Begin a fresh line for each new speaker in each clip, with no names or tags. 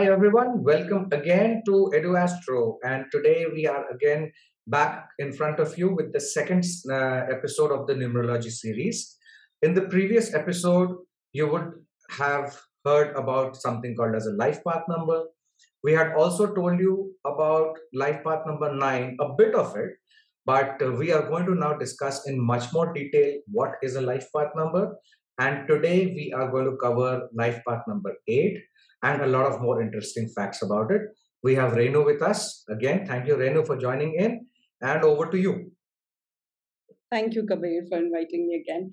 Hi everyone, welcome again to EduAstro and today we are again back in front of you with the second uh, episode of the numerology series. In the previous episode, you would have heard about something called as a life path number. We had also told you about life path number 9, a bit of it, but uh, we are going to now discuss in much more detail what is a life path number and today we are going to cover life path number 8 and a lot of more interesting facts about it. We have Renu with us. Again, thank you, Renu, for joining in. And over to you.
Thank you, Kabir, for inviting me again.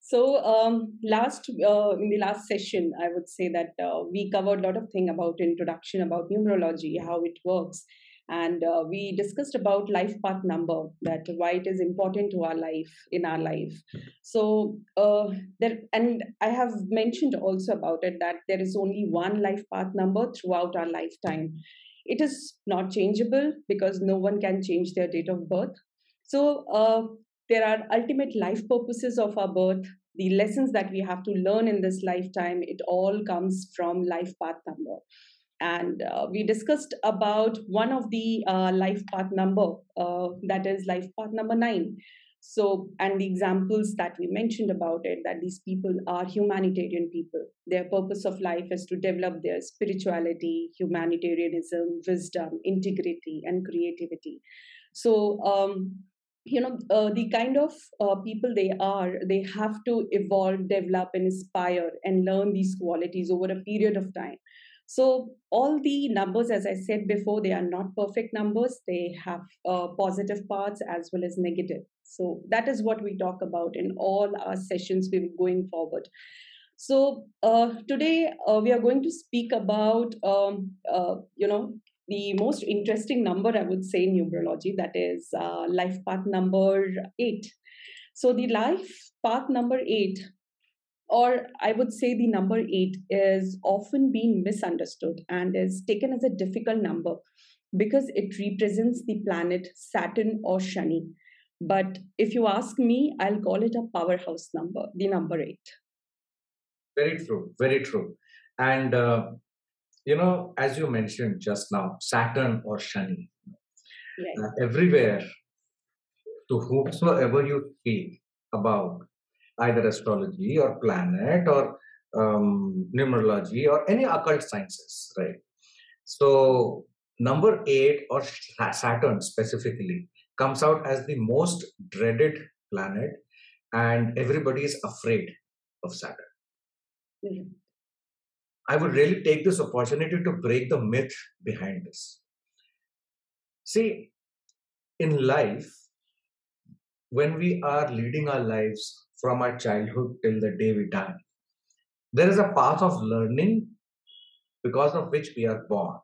So, um, last uh, in the last session, I would say that uh, we covered a lot of thing about introduction, about numerology, how it works, and uh, we discussed about life path number that why it is important to our life in our life. So uh, there and i have mentioned also about it that there is only one life path number throughout our lifetime. It is not changeable because no one can change their date of birth. So uh, there are ultimate life purposes of our birth. The lessons that we have to learn in this lifetime it all comes from life path number and uh, we discussed about one of the uh, life path number uh, that is life path number 9 so and the examples that we mentioned about it that these people are humanitarian people. Their purpose of life is to develop their spirituality humanitarianism wisdom integrity and creativity. So um, you know uh, the kind of uh, people they are they have to evolve develop and inspire and learn these qualities over a period of time so all the numbers, as I said before, they are not perfect numbers. They have uh, positive parts as well as negative. So that is what we talk about in all our sessions we going forward. So uh, today uh, we are going to speak about, um, uh, you know, the most interesting number I would say in numerology, that is uh, life path number eight. So the life path number eight or I would say the number eight is often being misunderstood and is taken as a difficult number because it represents the planet Saturn or Shani. But if you ask me, I'll call it a powerhouse number, the number eight.
Very true, very true. And, uh, you know, as you mentioned just now, Saturn or Shani, uh, everywhere, to whomsoever you speak about, either astrology or planet or um, numerology or any occult sciences, right? So, number eight or Saturn specifically comes out as the most dreaded planet, and everybody is afraid of Saturn. Mm-hmm. I would really take this opportunity to break the myth behind this. See, in life, when we are leading our lives from our childhood till the day we die. There is a path of learning because of which we are born.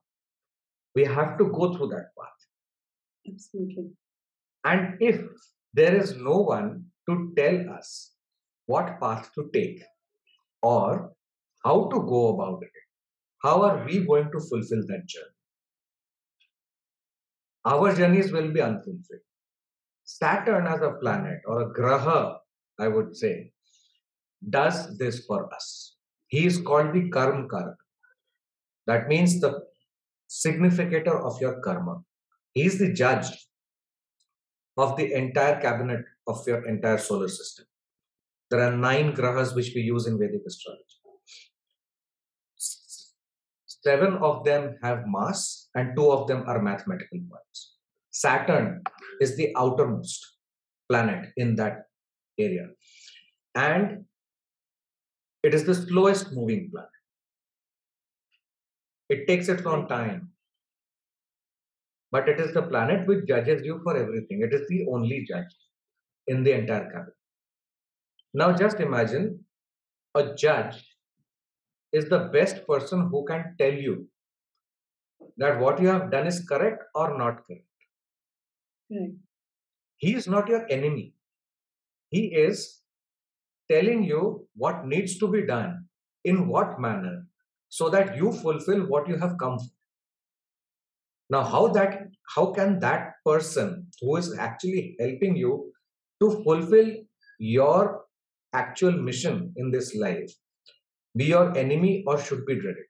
We have to go through that path.
Absolutely.
And if there is no one to tell us what path to take or how to go about it, how are we going to fulfill that journey? Our journeys will be unfulfilled. Saturn as a planet or a graha I would say, does this for us. He is called the Karma Karak. That means the significator of your karma. He is the judge of the entire cabinet of your entire solar system. There are nine grahas which we use in Vedic astrology. Seven of them have mass, and two of them are mathematical points. Saturn is the outermost planet in that area. And it is the slowest moving planet. It takes its own time. But it is the planet which judges you for everything. It is the only judge in the entire cabinet. Now just imagine a judge is the best person who can tell you that what you have done is correct or not correct.
Right.
He is not your enemy. He is telling you what needs to be done, in what manner, so that you fulfill what you have come for. Now, how that how can that person who is actually helping you to fulfill your actual mission in this life be your enemy or should be dreaded?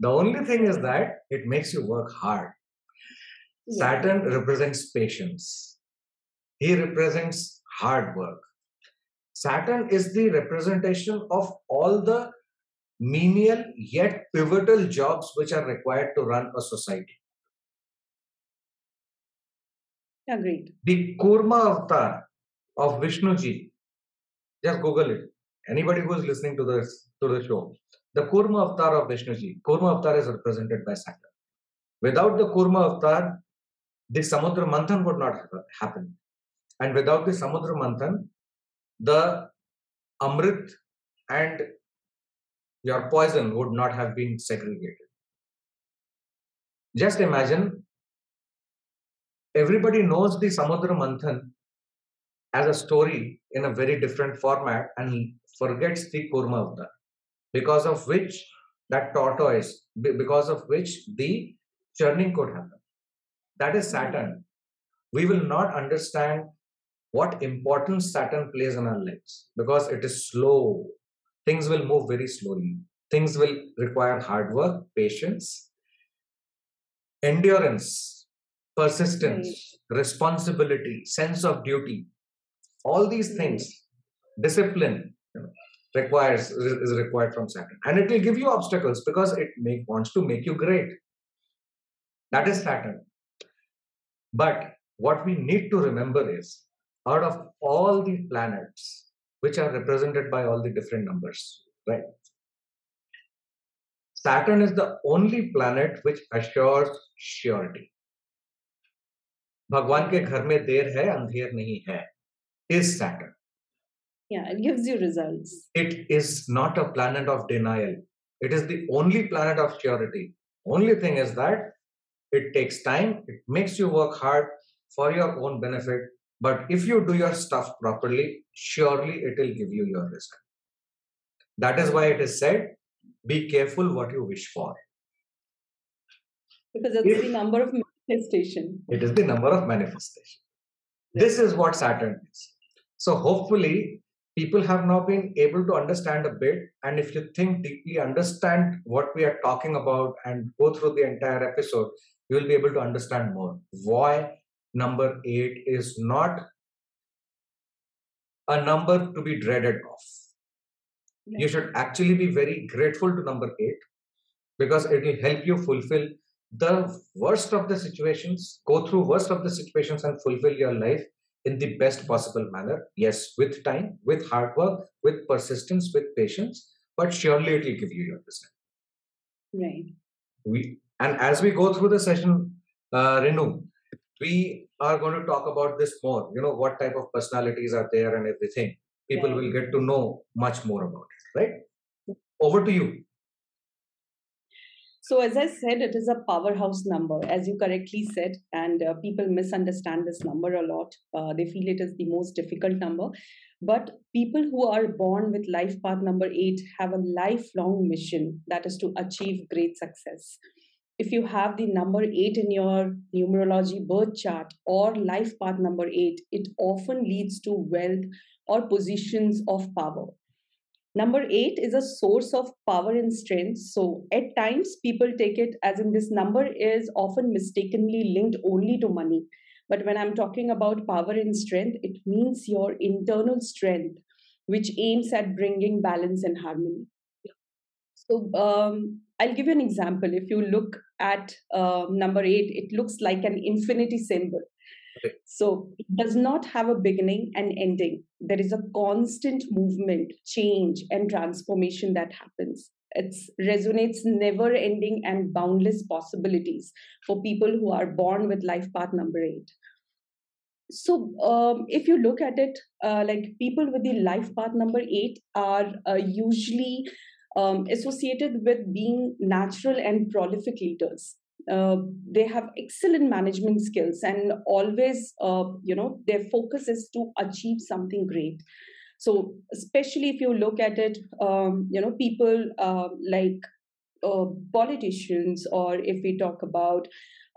The only thing is that it makes you work hard. Yeah. Saturn represents patience. He represents hard work. Saturn is the representation of all the menial yet pivotal jobs which are required to run a society.
Agreed.
The Kurma avatar of Vishnuji, just Google it. Anybody who is listening to this to the show, the Kurma avatar of Vishnuji, Kurma avatar is represented by Saturn. Without the Kurma avatar, the Samudra Manthan would not happen. And without the Samudra Manthan, the Amrit and your poison would not have been segregated. Just imagine everybody knows the Samudra Manthan as a story in a very different format and forgets the Kurma Avatar, because of which that tortoise, because of which the churning could happen. That is Saturn. We will not understand what importance Saturn plays in our lives because it is slow. Things will move very slowly. Things will require hard work, patience, endurance, persistence, right. responsibility, sense of duty. All these things, discipline you know, requires is required from Saturn, and it will give you obstacles because it make, wants to make you great. That is Saturn. But what we need to remember is out of all the planets which are represented by all the different numbers, right? Saturn is the only planet which assures surety. भगवान के घर में देर है अंधेर नहीं है is Saturn.
Yeah, it gives you results.
It is not a planet of denial. It is the only planet of surety. Only thing is that it takes time, it makes you work hard for your own benefit. but if you do your stuff properly, surely it will give you your result. That is why it is said be careful what you wish for.
Because it's if, the number of manifestation.
It is the number of manifestation. This is what Saturn is. So hopefully people have now been able to understand a bit. And if you think deeply, understand what we are talking about and go through the entire episode, you will be able to understand more. Why number eight is not a number to be dreaded of you should actually be very grateful to number eight because it will help you fulfill the worst of the situations, go through worst of the situations and fulfill your life in the best possible manner. Yes, with time, with hard work, with persistence, with patience, but surely it will give you your result.
Right.
We and as we go through the session, uh, Renu, we are going to talk about this more. You know what type of personalities are there and everything. People yeah. will get to know much more about it right? Over to you.
So as i said it is a powerhouse number as you correctly said and uh, people misunderstand this number a lot. Uh, they feel it is the most difficult number. But people who are born with life path number 8 have a lifelong mission that is to achieve great success if you have the number 8 in your numerology birth chart or life path number 8 it often leads to wealth or positions of power. Number eight is a source of power and strength. So at times, people take it as in this number is often mistakenly linked only to money. But when I'm talking about power and strength, it means your internal strength, which aims at bringing balance and harmony. So um, I'll give you an example. If you look at uh, number eight, it looks like an infinity symbol. So it does not have a beginning and ending. There is a constant movement, change, and transformation that happens. It resonates never ending and boundless possibilities for people who are born with life path number eight. So, um, if you look at it, uh, like people with the life path number eight are uh, usually um, associated with being natural and prolific leaders. Uh, they have excellent management skills and always uh, you know their focus is to achieve something great. So especially if you look at it um, you know people uh, like uh, politicians or if we talk about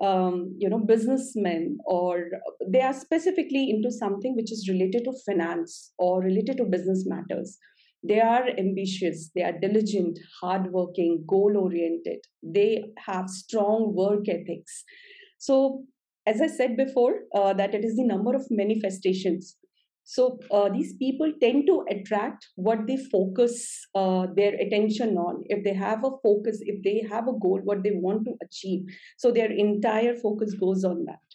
um, you know businessmen or they are specifically into something which is related to finance or related to business matters they are ambitious. They are diligent hardworking goal oriented they have strong work ethics. So as i said before uh, that it is the number of manifestations. So uh, these people tend to attract what they focus uh, their attention on. If they have a focus if they have a goal what they want to achieve. So their entire focus goes on that.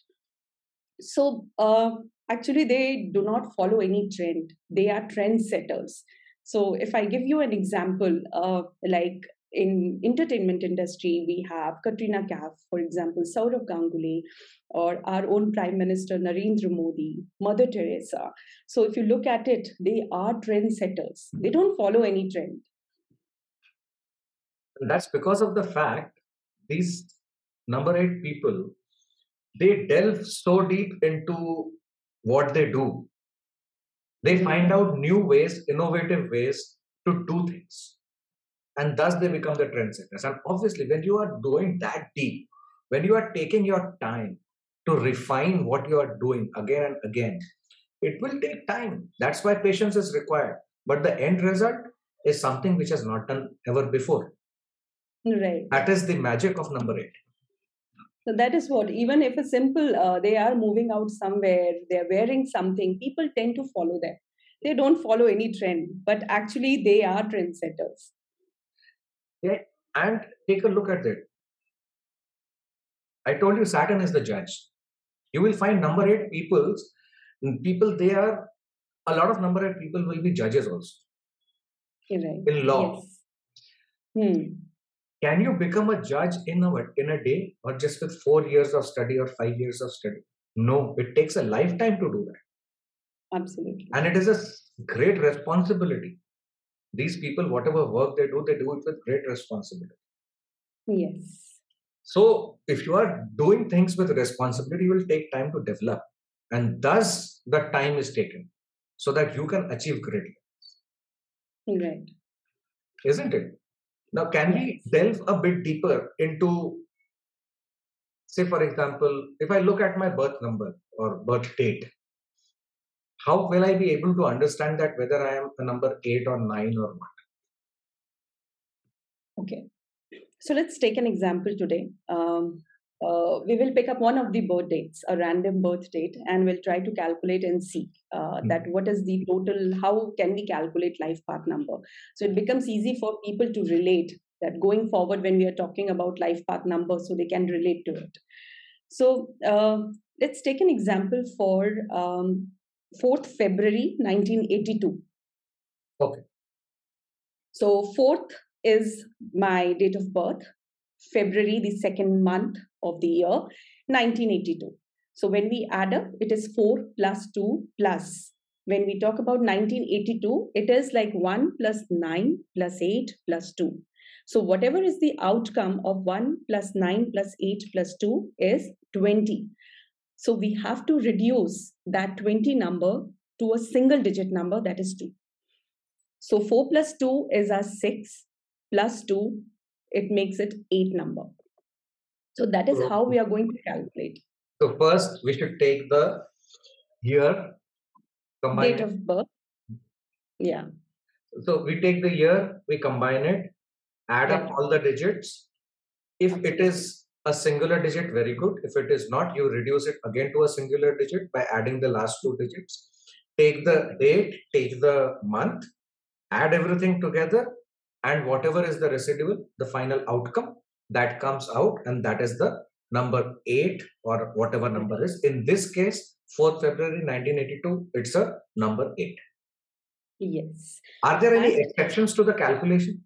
So uh, actually they do not follow any trend. They are trendsetters so if I give you an example, uh, like in entertainment industry, we have Katrina Kaif, for example, Sourav Ganguly, or our own Prime Minister Narendra Modi, Mother Teresa. So if you look at it, they are trendsetters. They don't follow any trend.
That's because of the fact these number eight people they delve so deep into what they do they find out new ways, innovative ways to do things. And thus they become the trendsetters. And obviously, when you are doing that deep, when you are taking your time to refine what you are doing again and again, it will take time. That's why patience is required. But the end result is something which has not done ever before.
Right.
That is the magic of number eight.
So that is what, even if a simple, uh, they are moving out somewhere, they're wearing something, people tend to follow them. They don't follow any trend, but actually they are trendsetters.
Yeah, and take a look at it. I told you Saturn is the judge. You will find number eight people's people. They are a lot of number eight people will be judges also.
Right.
In law.
Yes. Hmm
can you become a judge in a in a day or just with four years of study or five years of study? No it takes a lifetime to do that.
Absolutely.
And it is a great responsibility. These people whatever work they do they do it with great responsibility.
Yes.
So if you are doing things with responsibility you will take time to develop. And thus the time is taken so that you can achieve greatly
right.
Isn't it now, can we delve a bit deeper into, say, for example, if I look at my birth number or birth date, how will I be able to understand that whether I am a number eight or nine or what?
Okay. So let's take an example today. Um, uh, we will pick up one of the birth dates, a random birth date, and we'll try to calculate and see uh, mm-hmm. that what is the total, how can we calculate life path number. So it becomes easy for people to relate that going forward when we are talking about life path number, so they can relate to it. So uh, let's take an example for um, 4th February 1982.
Okay.
So 4th is my date of birth February, the second month of the year, 1982. So when we add up, it is 4 plus 2 plus. When we talk about 1982, it is like 1 plus 9 plus 8 plus 2. So whatever is the outcome of 1 plus 9 plus 8 plus 2 is 20. So we have to reduce that 20 number to a single digit number that is 2. So 4 plus 2 is a 6 plus 2 it makes it eight number. So that is how we are going to calculate.
So first we should take the year,
combine date of birth. Yeah.
So we take the year, we combine it, add up all the digits. If it is a singular digit, very good. If it is not, you reduce it again to a singular digit by adding the last two digits. Take the date, take the month, add everything together, and whatever is the residual the final outcome that comes out and that is the number 8 or whatever number is. In this case 4th february 1982 it's a number 8
yes.
Are there any exceptions to the calculation?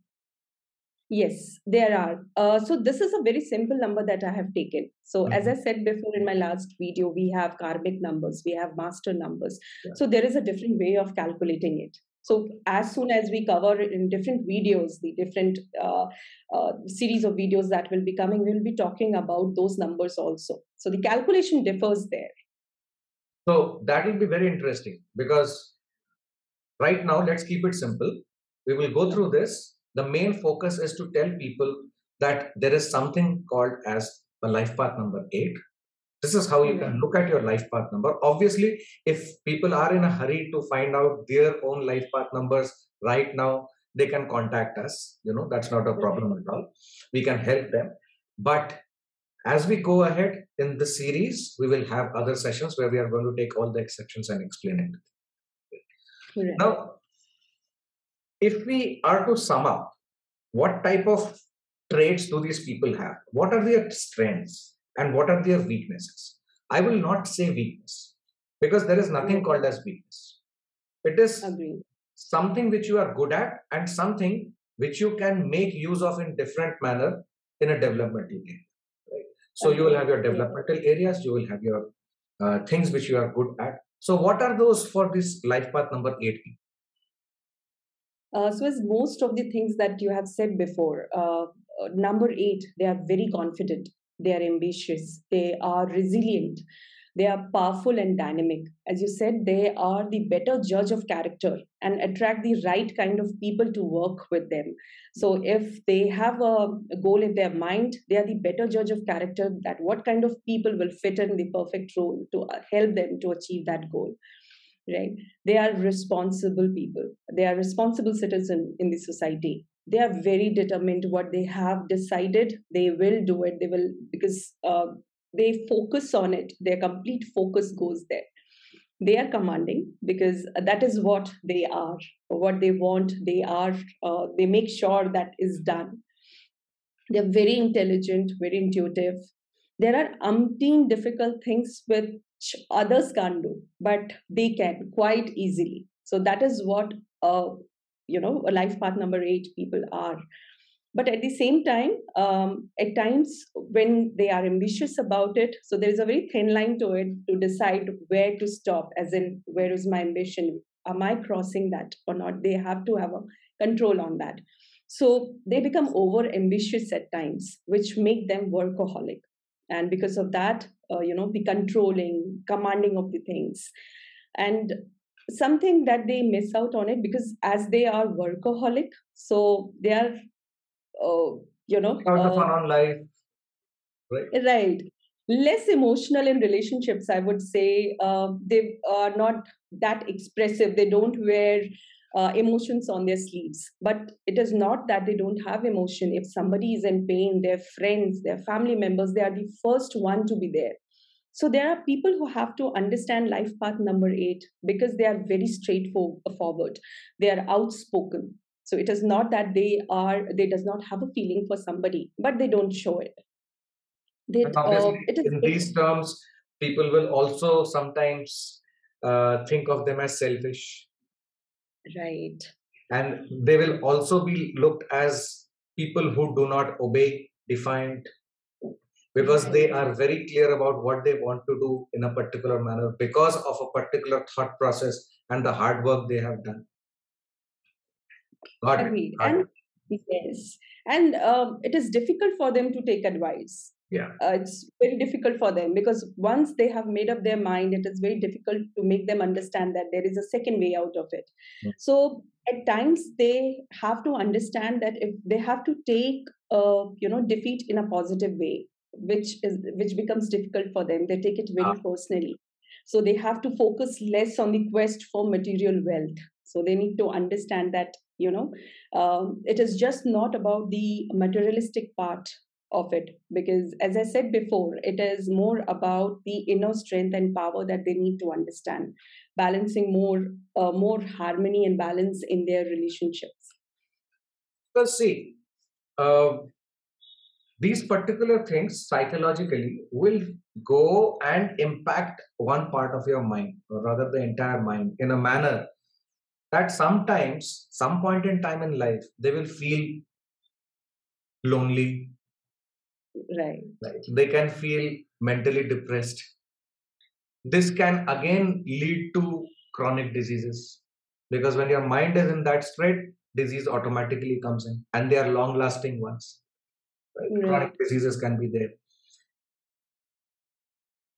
Yes there are. Uh, so this is a very simple number that i have taken. So mm-hmm. as i said before in my last video we have karmic numbers we have master numbers. Yeah. so there is a different way of calculating it so as soon as we cover in different videos, the different uh, uh, series of videos that will be coming, we'll be talking about those numbers also. So the calculation differs there.
So that will be very interesting because right now, let's keep it simple. We will go through this. The main focus is to tell people that there is something called as a life path number eight. This is how you can look at your life path number. Obviously if people are in a hurry to find out their own life path numbers right now they can contact us. You know that's not a problem at all. We can help them. But as we go ahead in the series we will have other sessions where we are going to take all the exceptions and explain it. Now if we are to sum up what type of traits do these people have? What are their strengths and what are their weaknesses. I will not say weakness because there is nothing mm. called as weakness. It is Agreed. something which you are good at and something which you can make use of in different manner in a developmental area. Right? So you will have your developmental areas, you will have your uh, things which you are good at. So what are those for this life path number eight?
Uh, so as most of the things that you have said before, uh, uh number eight, they are very confident they are ambitious, they are resilient, they are powerful and dynamic. As you said, they are the better judge of character and attract the right kind of people to work with them. So, if they have a goal in their mind, they are the better judge of character that what kind of people will fit in the perfect role to uh, help them to achieve that goal right? They are responsible people. They are responsible citizens in the society they are very determined what they have decided they will do it. They will because uh, they focus on it. Their complete focus goes there. They are commanding because that is what they are what they want they are uh, they make sure that is done. They're very intelligent very intuitive. There are umpteen difficult things which others can't do but they can quite easily. So that is what uh, you know a life path number eight people are. But at the same time um, at times when they are ambitious about it so there is a very thin line to it to decide where to stop as in where is my ambition? Am i crossing that or not? They have to have a control on that. So they become over ambitious at times which make them workaholic. And because of that uh, you know the controlling commanding of the things. And something that they miss out on it because as they are workaholic so they are uh, you know
uh, on life
right? right. Less emotional in relationships i would say uh, they are not that expressive. They don't wear uh, emotions on their sleeves. But it is not that they don't have emotion. If somebody is in pain their friends their family members they are the first one to be there so there are people who have to understand life path number eight because they are very straightforward. They are outspoken. So it is not that they are they does not have a feeling for somebody, but they don't show it.
They, uh, it is, in these terms, people will also sometimes uh, think of them as selfish.
Right.
And they will also be looked as people who do not obey defined because they are very clear about what they want to do in a particular manner because of a particular thought process and the hard work they have done.
Got Agreed. It. And yes, and um, it is difficult for them to take advice.
Yeah,
uh, it's very difficult for them because once they have made up their mind, it is very difficult to make them understand that there is a second way out of it. Yeah. So at times they have to understand that if they have to take, uh, you know, defeat in a positive way which is which becomes difficult for them. They take it very ah. personally. So they have to focus less on the quest for material wealth. So they need to understand that you know um, it is just not about the materialistic part of it. Because as i said before it is more about the inner strength and power that they need to understand. Balancing more uh, more harmony and balance in their relationships.
Well see uh, these particular things psychologically will go and impact one part of your mind or rather the entire mind in a manner that sometimes some point in time in life they will feel lonely.
Right,
right. they can feel mentally depressed. This can again lead to chronic diseases. Because when your mind is in that state disease automatically comes in and they are long lasting ones Right? Right. Chronic diseases can be there.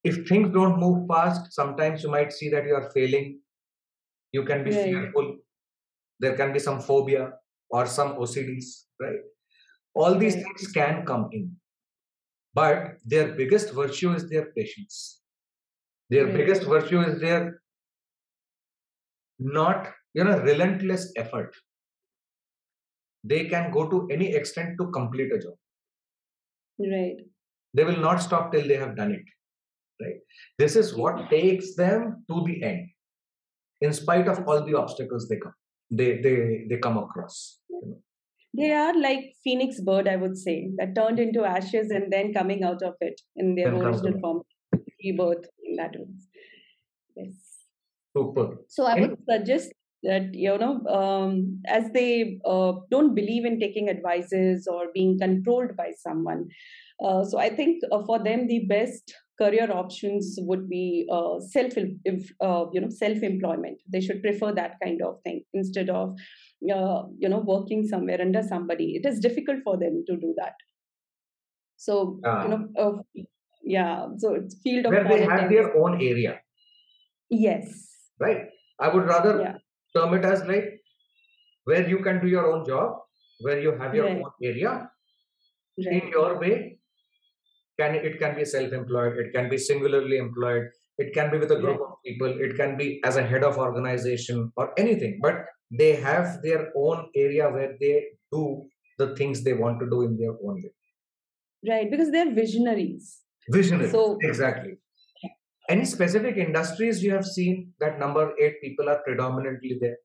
If things don't move fast, sometimes you might see that you are failing. You can be right. fearful. There can be some phobia or some OCDs, right? All these things can come in. but their biggest virtue is their patience their biggest virtue is their not you know relentless effort they can go to any extent to complete a job
right.
They will not stop till they have done it right? This is what takes them to the end in spite of all the obstacles they come they they they come across you know?
they are like phoenix bird i would say that turned into ashes and then coming out of it in their then original form rebirth in that way yes.
Super.
So i would suggest that you know um, as they uh, don't believe in taking advices or being controlled by someone uh, so i think uh, for them the best career options would be uh, self uh, you know self employment they should prefer that kind of thing instead of uh, you know working somewhere under somebody. It is difficult for them to do that. So
ah.
you know yeah so it's field of
where they have their own area.
Yes.
Right. I would rather
yeah
term it as like where you can do your own job, where you have your right. own area right. in your way. Can it can be self-employed, it can be singularly employed, it can be with a group right. of people, it can be as a head of organization or anything. But they have their own area where they do the things they want to do in their own way.
Right, because they're visionaries.
Visionaries. So exactly any specific industries you have seen that number eight people are predominantly there?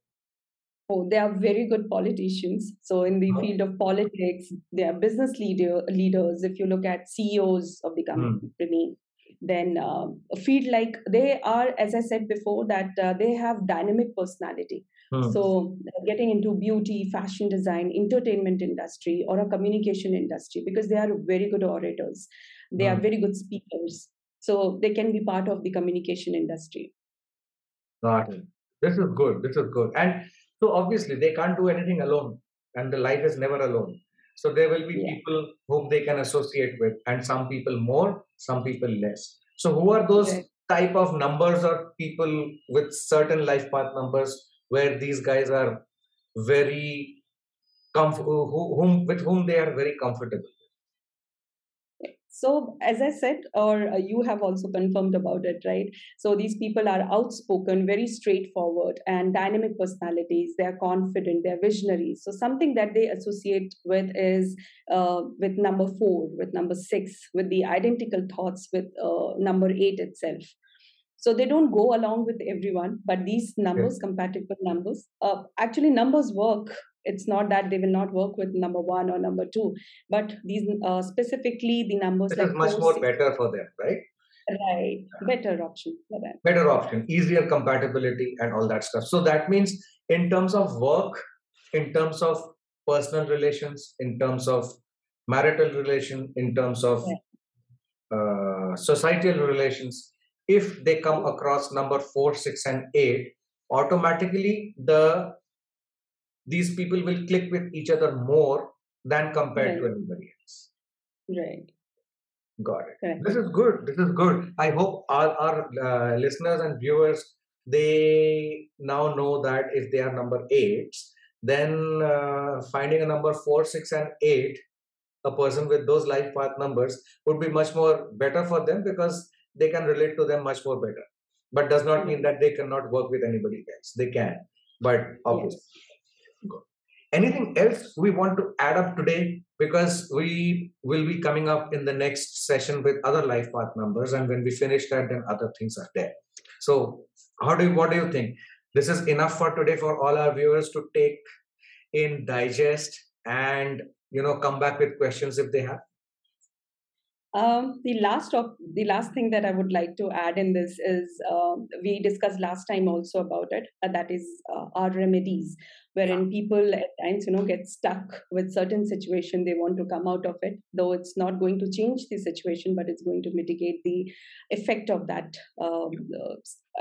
Oh, they are very good politicians. So in the oh. field of politics, they are business leader leaders. If you look at CEOs of the hmm. company, mm. then uh, a field like they are, as I said before, that uh, they have dynamic personality. Mm. So getting into beauty, fashion design, entertainment industry, or a communication industry because they are very good orators. They mm. are hmm. very good speakers so they can be part of the communication industry.
Got it. This is good. This is good. And so obviously they can't do anything alone and the life is never alone. So there will be yeah. people whom they can associate with and some people more some people less. So who are those okay. type of numbers or people with certain life path numbers where these guys are very comf- whom with whom they are very comfortable
so, as I said, or uh, you have also confirmed about it, right? So, these people are outspoken, very straightforward, and dynamic personalities. They are confident, they are visionaries. So, something that they associate with is uh, with number four, with number six, with the identical thoughts with uh, number eight itself. So they don't go along with everyone, but these numbers, compatible numbers, uh, actually numbers work it's not that they will not work with number one or number two but these uh, specifically the numbers
it like is much more six, better for them right?
Right. Better option for them.
Better option easier compatibility and all that stuff. So that means in terms of work in terms of personal relations in terms of marital relation in terms of yeah. uh, societal relations if they come across number 4 6 and 8 automatically the these people will click with each other more than compared right. to anybody else.
Right.
Got it. Right. This is good. This is good. I hope all our uh, listeners and viewers they now know that if they are number eight, then uh, finding a number four, six, and eight, a person with those life path numbers would be much more better for them because they can relate to them much more better. But does not mean that they cannot work with anybody else. They can, but obviously. Yes anything else we want to add up today? Because we will be coming up in the next session with other life path numbers and when we finish that then other things are there. So how do you what do you think? This is enough for today for all our viewers to take in digest and you know come back with questions if they have
um, the last of the last thing that I would like to add in this is um, we discussed last time also about it. Uh, that is uh, our remedies, wherein people at times you know get stuck with certain situation. They want to come out of it, though it's not going to change the situation, but it's going to mitigate the effect of that um,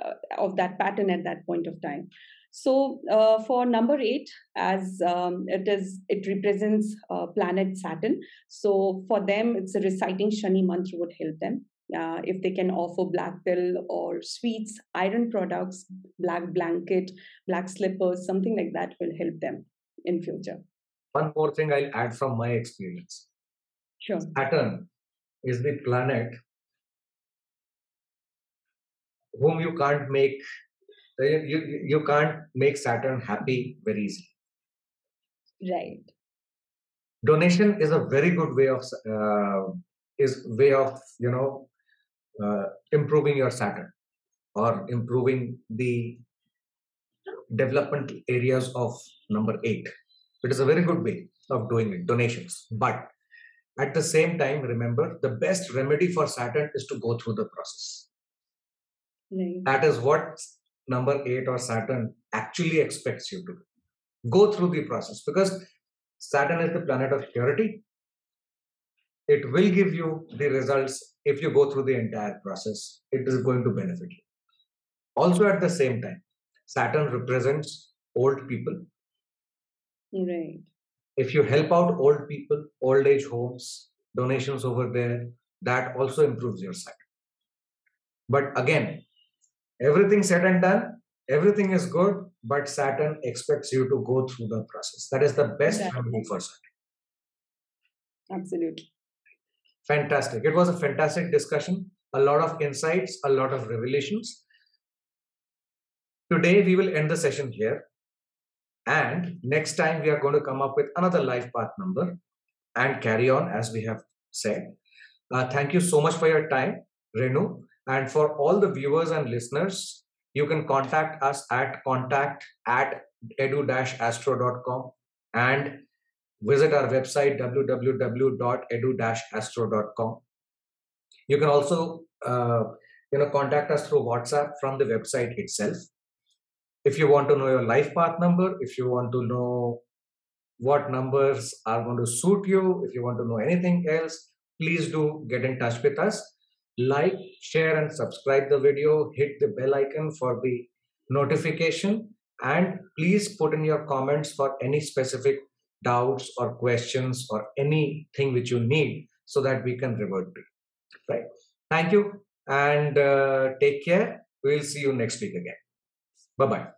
uh, of that pattern at that point of time. So uh, for number eight, as um, it is, it represents uh, planet Saturn. So for them, it's a reciting Shani mantra would help them. Uh, if they can offer black pill or sweets, iron products, black blanket, black slippers, something like that will help them in future.
One more thing I'll add from my experience.
Sure.
Saturn is the planet whom you can't make you, you can't make saturn happy very easily.
Right.
Donation is a very good way of uh, is way of you know uh, improving your saturn or improving the development areas of number 8 it is a very good way of doing it donations. But at the same time remember the best remedy for saturn is to go through the process.
Right.
that is what number 8 or saturn actually expects you to do go through the process. Because saturn is the planet of purity. It will give you the results if you go through the entire process. It is going to benefit you. Also at the same time saturn represents old people.
Right.
If you help out old people old age homes donations over there that also improves your saturn but again everything said and done everything is good but saturn expects you to go through the process. That is the best
Exactly.
remedy for saturn.
Absolutely.
Fantastic. It was a fantastic discussion a lot of insights a lot of revelations. Today we will end the session here. And next time we are going to come up with another life path number and carry on as we have said. Uh, thank you so much for your time renu and for all the viewers and listeners you can contact us at contact at edu-astro.com and visit our website www.edu-astro.com you can also uh, you know contact us through whatsapp from the website itself. If you want to know your life path number if you want to know what numbers are going to suit you if you want to know anything else please do get in touch with us like share and subscribe the video. Hit the bell icon for the notification. And please put in your comments for any specific doubts or questions or anything which you need so that we can revert to you. Right. Thank you. And uh, take care. We'll see you next week again. Bye bye